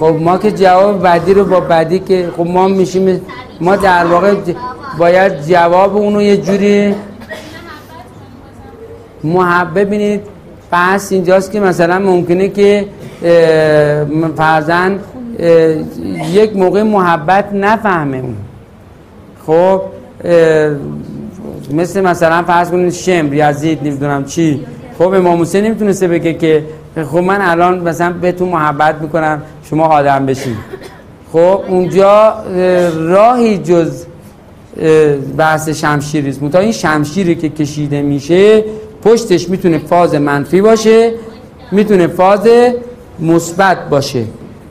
خب ما که جواب بعدی رو با بعدی که خب ما میشیم ما در واقع باید جواب اونو یه جوری محبت ببینید پس اینجاست که مثلا ممکنه که فرزن یک موقع محبت نفهمه اون. خب مثل مثلا فرض کنید شمر یزید نمی‌دونم چی. خب امام حسین نمی‌تونسته بگه که خب من الان مثلا بهتون محبت می‌کنم. شما آدم بشین. خب اونجا راهی جز بحث شمشیریست تا این شمشیری که کشیده میشه پشتش می‌تونه فاز منفی باشه می‌تونه فاز مثبت باشه.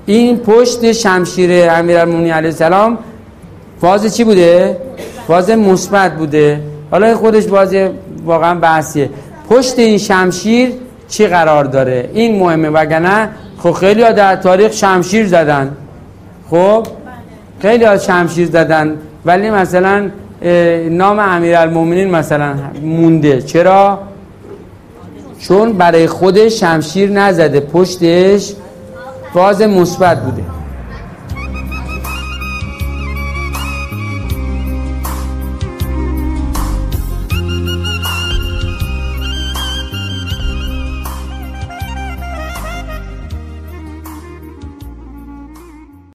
این پشت شمشیر امیرالمومنین علیه السلام فاز چی بوده؟ فاز مثبت بوده. حالا خودش بازی واقعا بحثیه. پشت این شمشیر چی قرار داره؟ این مهمه وگرنه خب خیلی ها در تاریخ شمشیر زدن. خب؟ خیلی ها شمشیر زدن. ولی مثلا نام امیرالمومنین مثلا مونده. چرا؟ چون برای خودش شمشیر نزده پشتش فاز مثبت بوده.